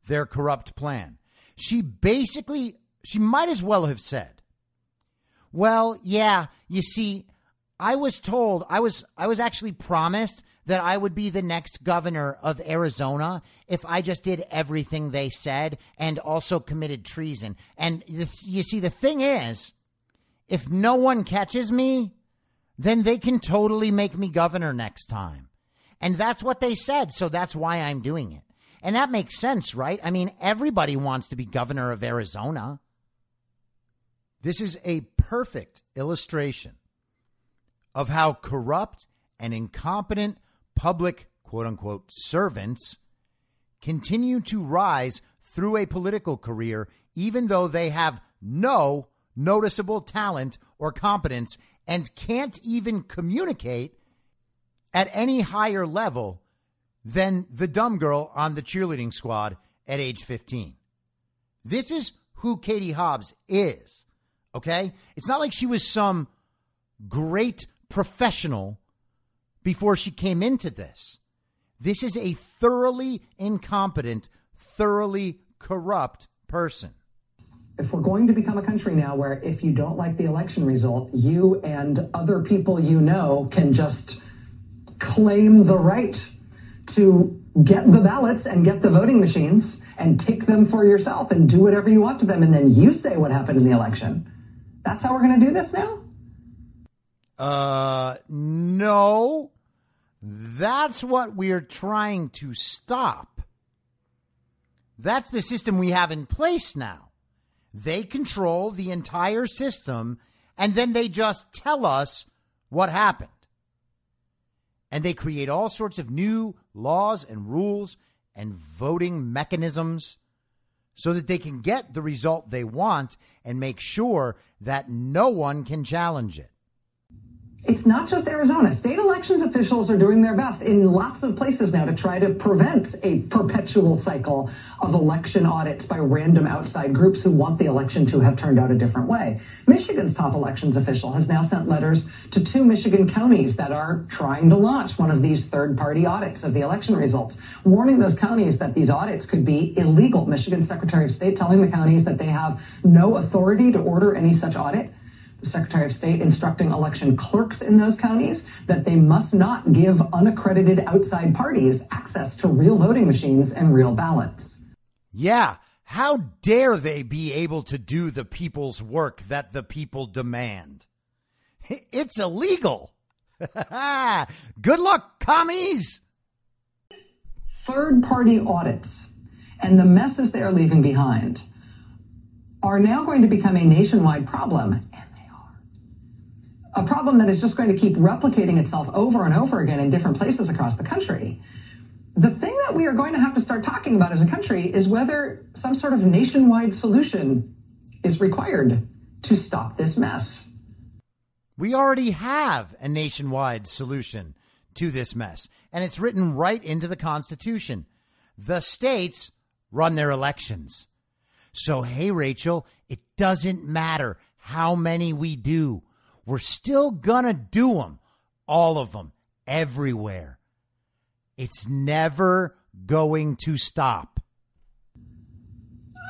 their corrupt plan? She basically, she might as well have said, well, yeah, you see, I was told, I was, I was actually promised that I would be the next governor of Arizona if I just did everything they said and also committed treason. And you see, the thing is, if no one catches me, then they can totally make me governor next time. And that's what they said. So that's why I'm doing it. And that makes sense, right? I mean, everybody wants to be governor of Arizona. This is a perfect illustration of how corrupt and incompetent public quote unquote servants continue to rise through a political career, even though they have no noticeable talent or competence and can't even communicate at any higher level than the dumb girl on the cheerleading squad at age 15. This is who Katie Hobbs is. Okay? It's not like she was some great professional before she came into this. This is a thoroughly incompetent, thoroughly corrupt person. If we're going to become a country now where if you don't like the election result, you and other people you know can just claim the right to get the ballots and get the voting machines and take them for yourself and do whatever you want to them, and then you say what happened in the election. That's how we're going to do this now? Uh, no. That's what we're trying to stop. That's the system we have in place now. They control the entire system and then they just tell us what happened. And they create all sorts of new laws and rules and voting mechanisms so that they can get the result they want and make sure that no one can challenge it. It's not just Arizona. State elections officials are doing their best in lots of places now to try to prevent a perpetual cycle of election audits by random outside groups who want the election to have turned out a different way. Michigan's top elections official has now sent letters to two Michigan counties that are trying to launch one of these third party audits of the election results, warning those counties that these audits could be illegal. Michigan Secretary of State telling the counties that they have no authority to order any such audit the Secretary of State instructing election clerks in those counties that they must not give unaccredited outside parties access to real voting machines and real ballots. Yeah. How dare they be able to do the people's work that the people demand? It's illegal. Good luck, commies. Third party audits and the messes they are leaving behind are now going to become a nationwide problem a problem that is just going to keep replicating itself over and over again in different places across the country. The thing that we are going to have to start talking about as a country is whether some sort of nationwide solution is required to stop this mess. We already have a nationwide solution to this mess, and it's written right into the Constitution. The states run their elections. So, hey, Rachel, it doesn't matter how many we do. We're still going to do them, all of them, everywhere. It's never going to stop.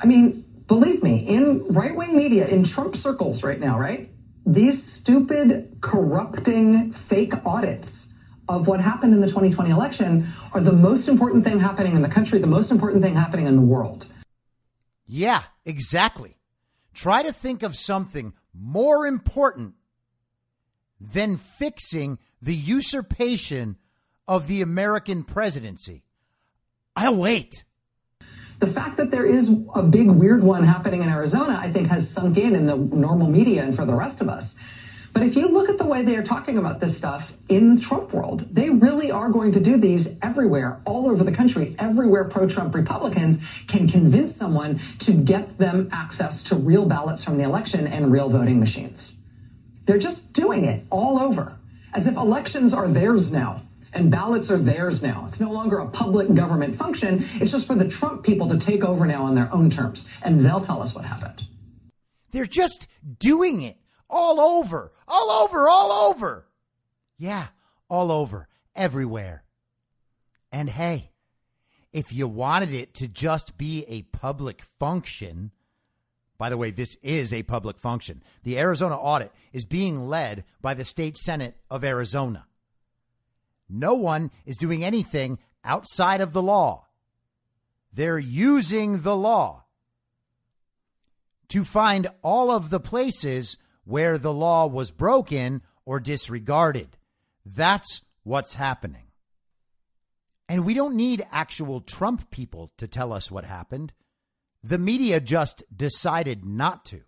I mean, believe me, in right wing media, in Trump circles right now, right? these stupid, corrupting, fake audits of what happened in the 2020 election are the most important thing happening in the country, the most important thing happening in the world. Yeah, exactly. Try to think of something more important than fixing the usurpation of the American presidency. I'll wait. The fact that there is a big weird one happening in Arizona, I think, has sunk in in the normal media and for the rest of us. But if you look at the way they are talking about this stuff in Trump world, they really are going to do these everywhere, all over the country, everywhere pro Trump Republicans can convince someone to get them access to real ballots from the election and real voting machines. They're just doing it all over as if elections are theirs now and ballots are theirs now. It's no longer a public government function. It's just for the Trump people to take over now on their own terms, and they'll tell us what happened. They're just doing it all over, all over, all over. Yeah, all over, everywhere. And hey, if you wanted it to just be a public function, by the way, this is a public function. The Arizona audit is being led by the state Senate of Arizona. No one is doing anything outside of the law. They're using the law to find all of the places where the law was broken or disregarded. That's what's happening. And we don't need actual Trump people to tell us what happened. The media just decided not to.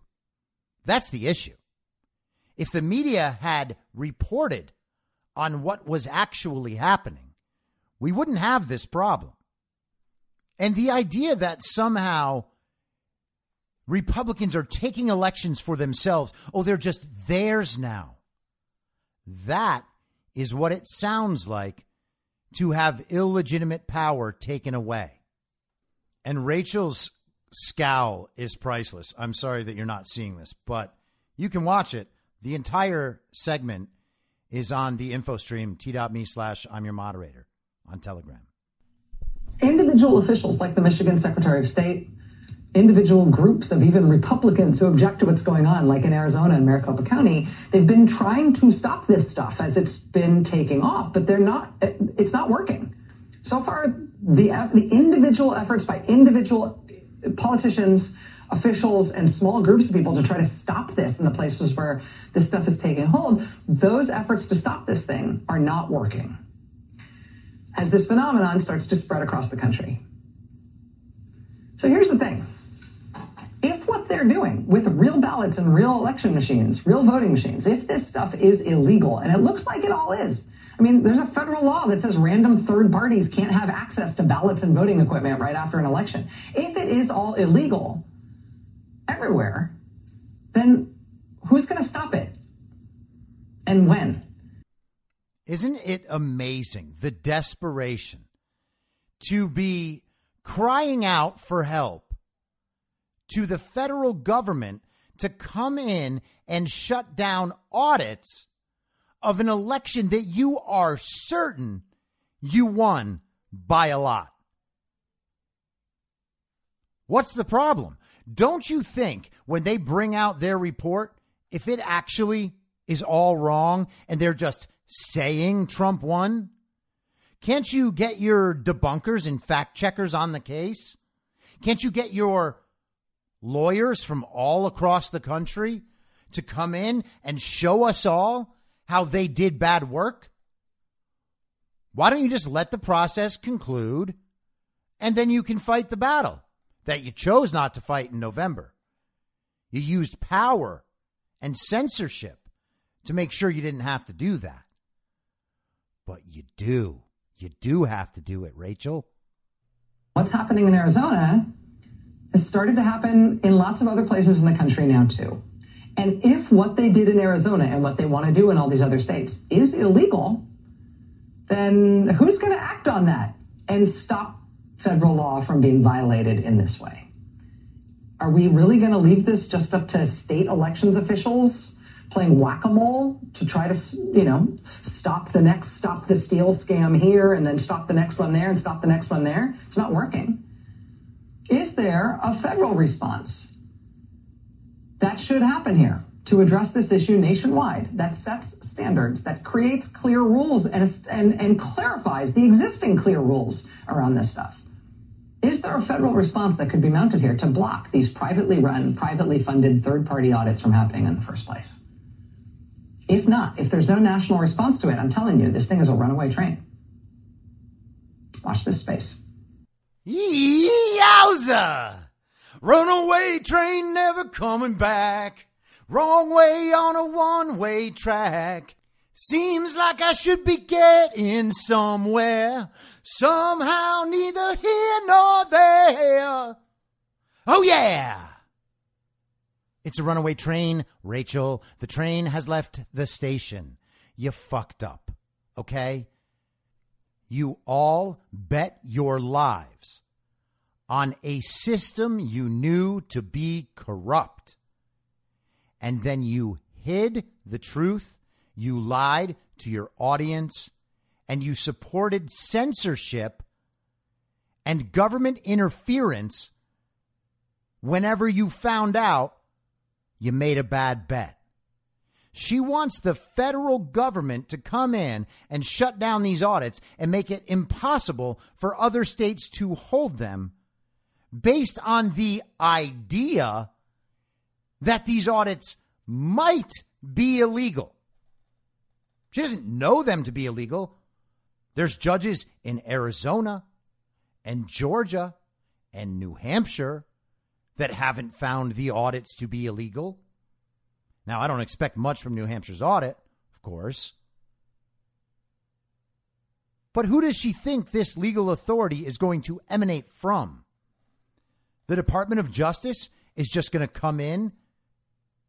That's the issue. If the media had reported on what was actually happening, we wouldn't have this problem. And the idea that somehow Republicans are taking elections for themselves, oh, they're just theirs now. That is what it sounds like to have illegitimate power taken away. And Rachel's scowl is priceless. I'm sorry that you're not seeing this, but you can watch it. The entire segment is on the info stream, t.me slash I'm your moderator on Telegram. Individual officials like the Michigan Secretary of State, individual groups of even Republicans who object to what's going on, like in Arizona and Maricopa County, they've been trying to stop this stuff as it's been taking off, but they're not, it's not working. So far, the, the individual efforts by individual politicians, officials, and small groups of people to try to stop this in the places where this stuff is taking hold, those efforts to stop this thing are not working as this phenomenon starts to spread across the country. So here's the thing. If what they're doing with real ballots and real election machines, real voting machines, if this stuff is illegal, and it looks like it all is, mean, there's a federal law that says random third parties can't have access to ballots and voting equipment right after an election. If it is all illegal everywhere, then who's going to stop it? And when? Isn't it amazing the desperation to be crying out for help to the federal government to come in and shut down audits of an election that you are certain you won by a lot. What's the problem? Don't you think when they bring out their report, if it actually is all wrong and they're just saying Trump won, can't you get your debunkers and fact checkers on the case? Can't you get your lawyers from all across the country to come in and show us all how they did bad work? Why don't you just let the process conclude and then you can fight the battle that you chose not to fight in November? You used power and censorship to make sure you didn't have to do that. But you do. You do have to do it, Rachel. What's happening in Arizona has started to happen in lots of other places in the country now, too. And if what they did in Arizona and what they want to do in all these other states is illegal, then who's going to act on that and stop federal law from being violated in this way? Are we really going to leave this just up to state elections officials playing whack-a-mole to try to, you know, stop the next, stop the steal scam here and then stop the next one there and stop the next one there? It's not working. Is there a federal response? That should happen here. to address this issue nationwide that sets standards, that creates clear rules and, and, and clarifies the existing clear rules around this stuff. Is there a federal response that could be mounted here to block these privately run, privately funded third party audits from happening in the first place? If not, if there's no national response to it, I'm telling you, this thing is a runaway train. Watch this space. Yowza! Runaway train never coming back. Wrong way on a one way track. Seems like I should be getting somewhere. Somehow, neither here nor there. Oh, yeah! It's a runaway train, Rachel. The train has left the station. You fucked up, okay? You all bet your lives on a system you knew to be corrupt. And then you hid the truth, you lied to your audience, and you supported censorship and government interference whenever you found out you made a bad bet. She wants the federal government to come in and shut down these audits and make it impossible for other states to hold them based on the idea that these audits might be illegal. She doesn't know them to be illegal. There's judges in Arizona and Georgia and New Hampshire that haven't found the audits to be illegal. Now, I don't expect much from New Hampshire's audit, of course. But who does she think this legal authority is going to emanate from? The Department of Justice is just going to come in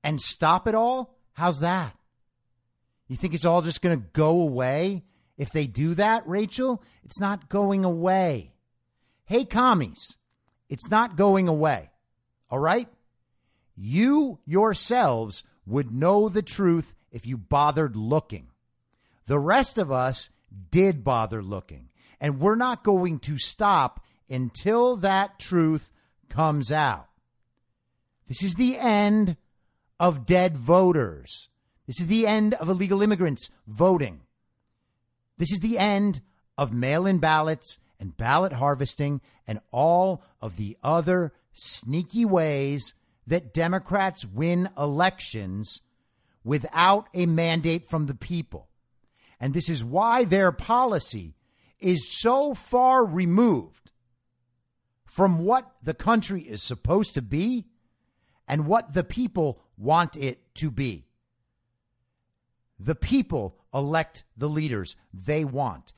and stop it all? How's that? You think it's all just going to go away if they do that, Rachel? It's not going away. Hey, commies, it's not going away. All right? You yourselves would know the truth if you bothered looking. The rest of us did bother looking, and we're not going to stop until that truth comes out. This is the end of dead voters. This is the end of illegal immigrants voting. This is the end of mail in ballots and ballot harvesting and all of the other sneaky ways that Democrats win elections without a mandate from the people. And this is why their policy is so far removed from what the country is supposed to be and what the people want it to be. The people elect the leaders they want.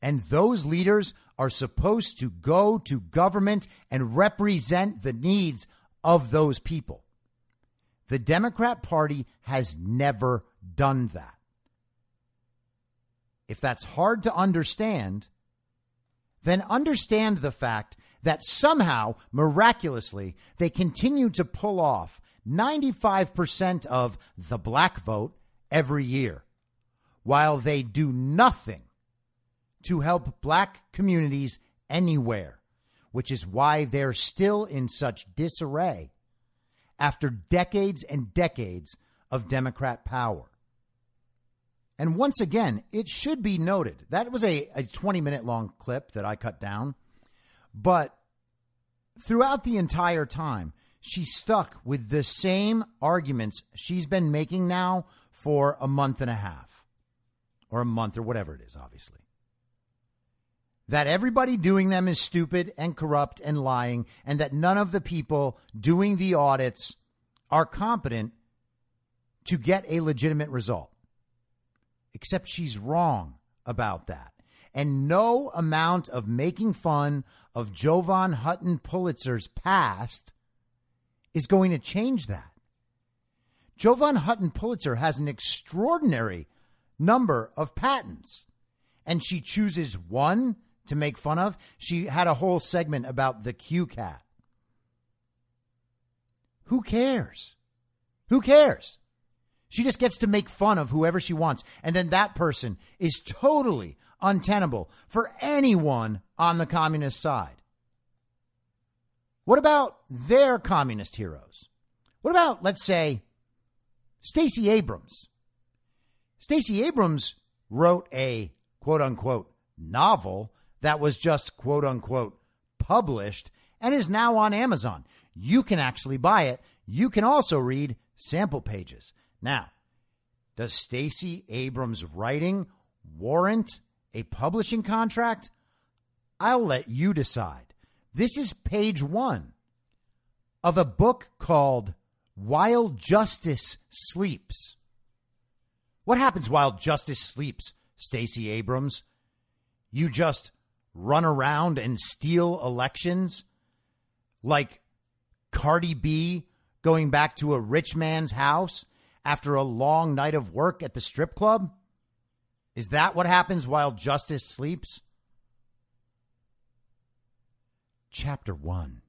And those leaders are supposed to go to government and represent the needs of those people. The Democrat Party has never done that. If that's hard to understand, then understand the fact that somehow, miraculously, they continue to pull off 95% of the black vote every year, while they do nothing to help black communities anywhere which is why they're still in such disarray after decades and decades of Democrat power. And once again, it should be noted that was a, a 20 minute long clip that I cut down, but throughout the entire time, she stuck with the same arguments she's been making now for a month and a half or a month or whatever it is, obviously that everybody doing them is stupid and corrupt and lying, and that none of the people doing the audits are competent to get a legitimate result. Except she's wrong about that. And no amount of making fun of Jovan Hutton Pulitzer's past is going to change that. Jovan Hutton Pulitzer has an extraordinary number of patents, and she chooses one to make fun of. She had a whole segment about the CueCat. Who cares? Who cares? She just gets to make fun of whoever she wants. And then that person is totally untenable for anyone on the communist side. What about their communist heroes? What about, let's say, Stacey Abrams. Stacey Abrams wrote a quote unquote novel that was just quote unquote published and is now on Amazon. You can actually buy it. You can also read sample pages. Now, does Stacey Abrams' writing warrant a publishing contract? I'll let you decide. This is page one of a book called While Justice Sleeps. What happens while justice sleeps, Stacey Abrams? You just run around and steal elections like Cardi B going back to a rich man's house after a long night of work at the strip club? Is that what happens while justice sleeps? Chapter 1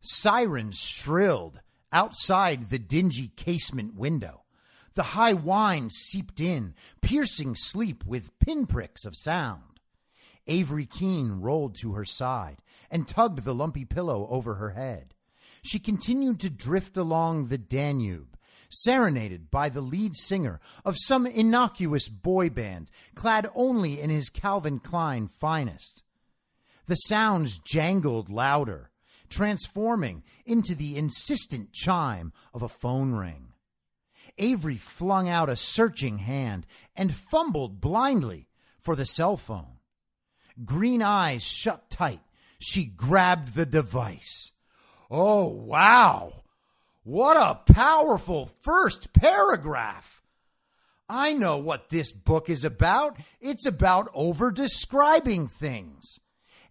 Sirens shrilled outside the dingy casement window. The high whine seeped in, piercing sleep with pinpricks of sound. Avery Keene rolled to her side and tugged the lumpy pillow over her head. She continued to drift along the Danube, serenaded by the lead singer of some innocuous boy band clad only in his Calvin Klein finest. The sounds jangled louder, transforming into the insistent chime of a phone ring. Avery flung out a searching hand and fumbled blindly for the cell phone. Green eyes shut tight, she grabbed the device. Oh, wow! What a powerful first paragraph! I know what this book is about. It's about over describing things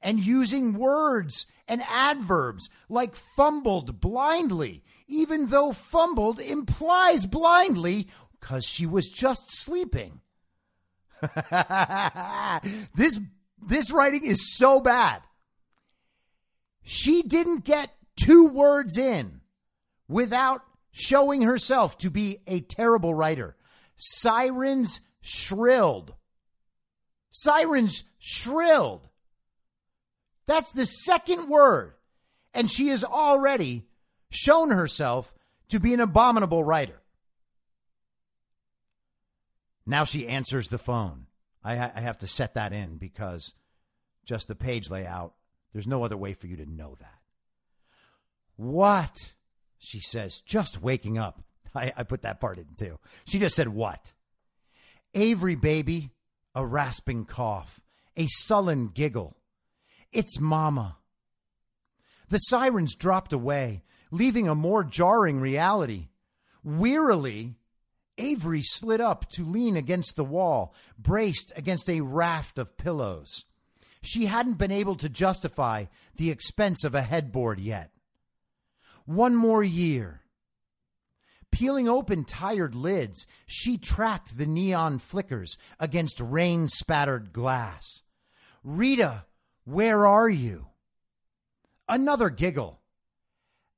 and using words and adverbs like fumbled blindly, even though fumbled implies blindly because she was just sleeping. this this writing is so bad. She didn't get two words in without showing herself to be a terrible writer. Sirens shrilled. Sirens shrilled. That's the second word. And she has already shown herself to be an abominable writer. Now she answers the phone. I, I, have to set that in because just the page layout, there's no other way for you to know that. What? She says, just waking up. I, I put that part in too. She just said, What? Avery, baby, a rasping cough, a sullen giggle. It's Mama. The sirens dropped away, leaving a more jarring reality. Wearily, Avery slid up to lean against the wall, braced against a raft of pillows. She hadn't been able to justify the expense of a headboard yet. One more year. Peeling open tired lids, she tracked the neon flickers against rain spattered glass. Rita where are you? Another giggle.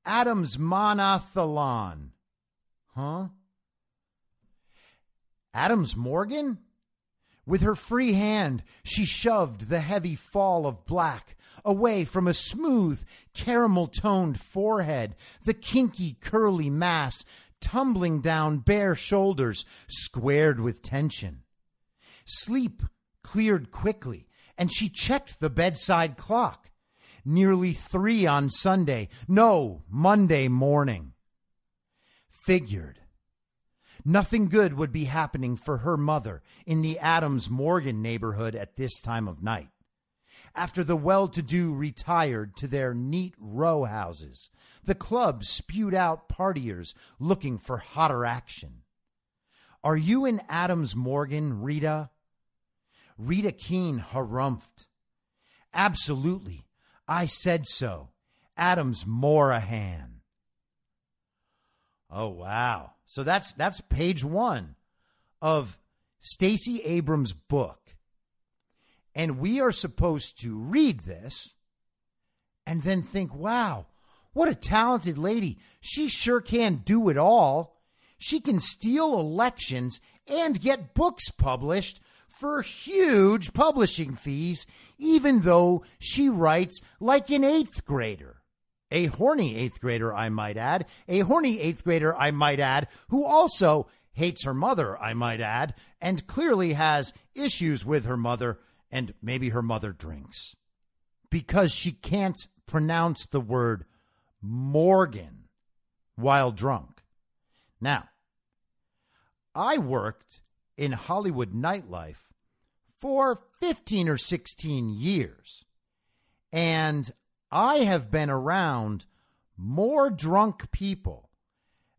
Adams Monathalon. Huh? Adams Morgan? With her free hand, she shoved the heavy fall of black away from a smooth, caramel toned forehead, the kinky, curly mass tumbling down bare shoulders, squared with tension. Sleep cleared quickly and she checked the bedside clock. Nearly three on Sunday. No, Monday morning. Figured. Nothing good would be happening for her mother in the Adams Morgan neighborhood at this time of night. After the well to do retired to their neat row houses, the club spewed out partiers looking for hotter action. Are you in Adams Morgan, Rita? Rita Keene harumphed. Absolutely. I said so. Adams Morahan. Oh wow. So that's that's page 1 of Stacey Abrams' book. And we are supposed to read this and then think, "Wow, what a talented lady. She sure can do it all. She can steal elections and get books published for huge publishing fees, even though she writes like an eighth grader. A horny eighth grader, I might add. A horny eighth grader, I might add, who also hates her mother, I might add, and clearly has issues with her mother, and maybe her mother drinks because she can't pronounce the word Morgan while drunk. Now, I worked in Hollywood nightlife for 15 or 16 years, and I have been around more drunk people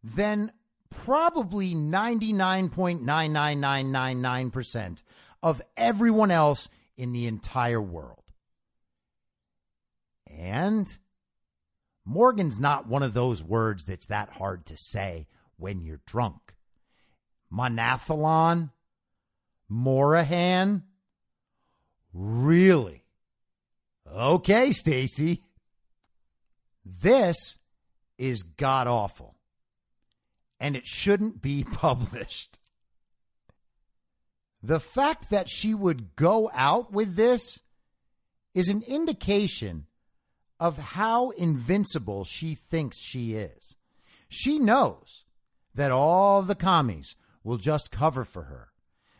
than probably 99.99999% of everyone else in the entire world. And Morgan's not one of those words that's that hard to say when you're drunk. Monathlon, Morahan, really? Okay, Stacey. This is god awful. And it shouldn't be published. The fact that she would go out with this is an indication of how invincible she thinks she is. She knows that all the commies will just cover for her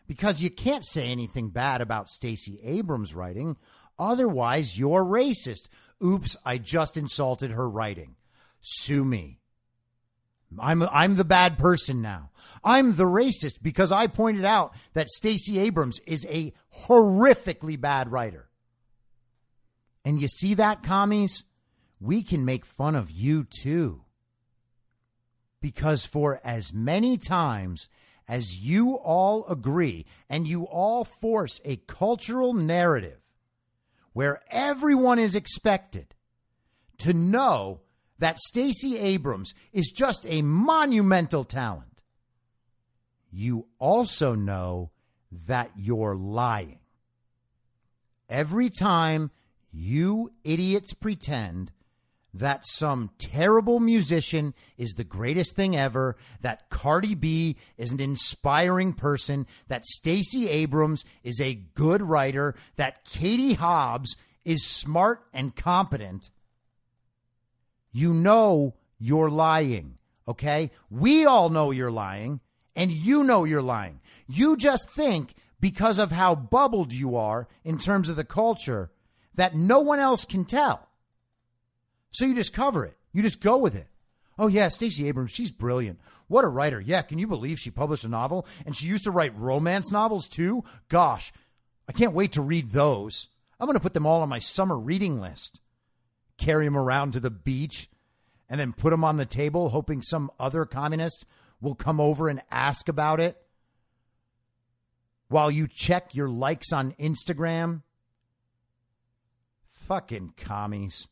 because you can't say anything bad about Stacey Abrams' writing, otherwise you're racist. Oops, I just insulted her writing. Sue me. I'm I'm the bad person now. I'm the racist because I pointed out that Stacey Abrams is a horrifically bad writer. And you see that, commies? We can make fun of you too. Because for as many times as you all agree and you all force a cultural narrative where everyone is expected to know that Stacey Abrams is just a monumental talent, you also know that you're lying. Every time you idiots pretend that some terrible musician is the greatest thing ever, that Cardi B is an inspiring person, that Stacey Abrams is a good writer, that Katie Hobbs is smart and competent, you know you're lying, okay? We all know you're lying, and you know you're lying. You just think because of how bubbled you are in terms of the culture that no one else can tell. So you just cover it. You just go with it. Oh yeah, Stacey Abrams, she's brilliant. What a writer. Yeah, can you believe she published a novel and she used to write romance novels too? Gosh, I can't wait to read those. I'm going to put them all on my summer reading list. Carry him around to the beach and then put him on the table hoping some other communist will come over and ask about it while you check your likes on Instagram. Fucking commies.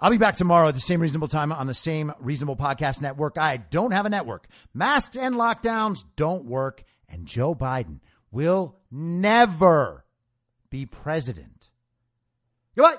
I'll be back tomorrow at the same reasonable time on the same reasonable podcast network. I don't have a network. Masks and lockdowns don't work. And Joe Biden will never be president. Goodbye.